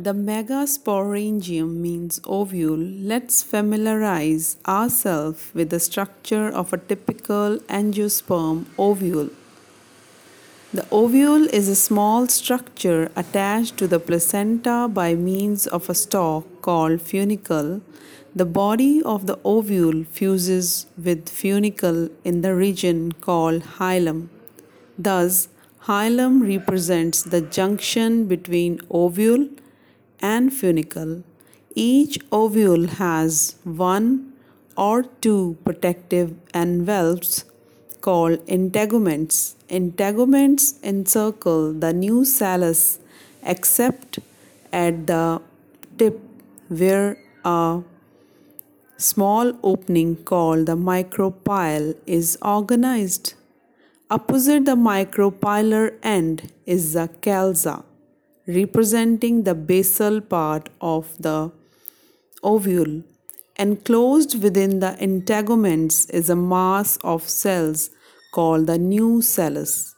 The megasporangium means ovule. Let's familiarize ourselves with the structure of a typical angiosperm ovule. The ovule is a small structure attached to the placenta by means of a stalk called funicle. The body of the ovule fuses with funicle in the region called hilum. Thus, hilum represents the junction between ovule and funicle. Each ovule has one or two protective envelopes called integuments. Integuments encircle the nucellus except at the tip where a small opening called the micropyle is organized. Opposite the micropylar end is the chalaza, representing the basal part of the ovule. Enclosed within the integuments is a mass of cells called the nucellus.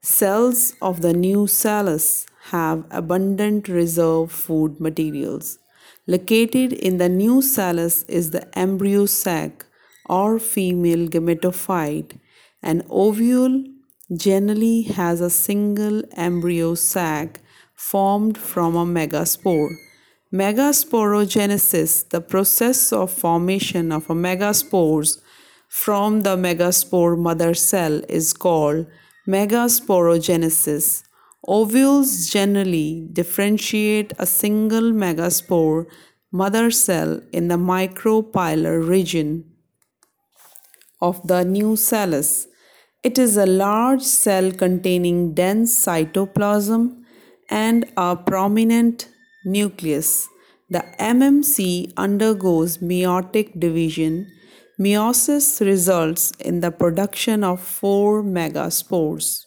Cells of the nucellus have abundant reserve food materials. Located in the nucellus is the embryo sac or female gametophyte an ovule generally has a single embryo sac formed from a megaspore. Megasporogenesis, the process of formation of a megaspores from the megaspore mother cell is called megasporogenesis. Ovules generally differentiate a single megaspore mother cell in the micropylar region of the nucellus. It is a large cell containing dense cytoplasm and a prominent nucleus. The MMC undergoes meiotic division. Meiosis results in the production of four megaspores.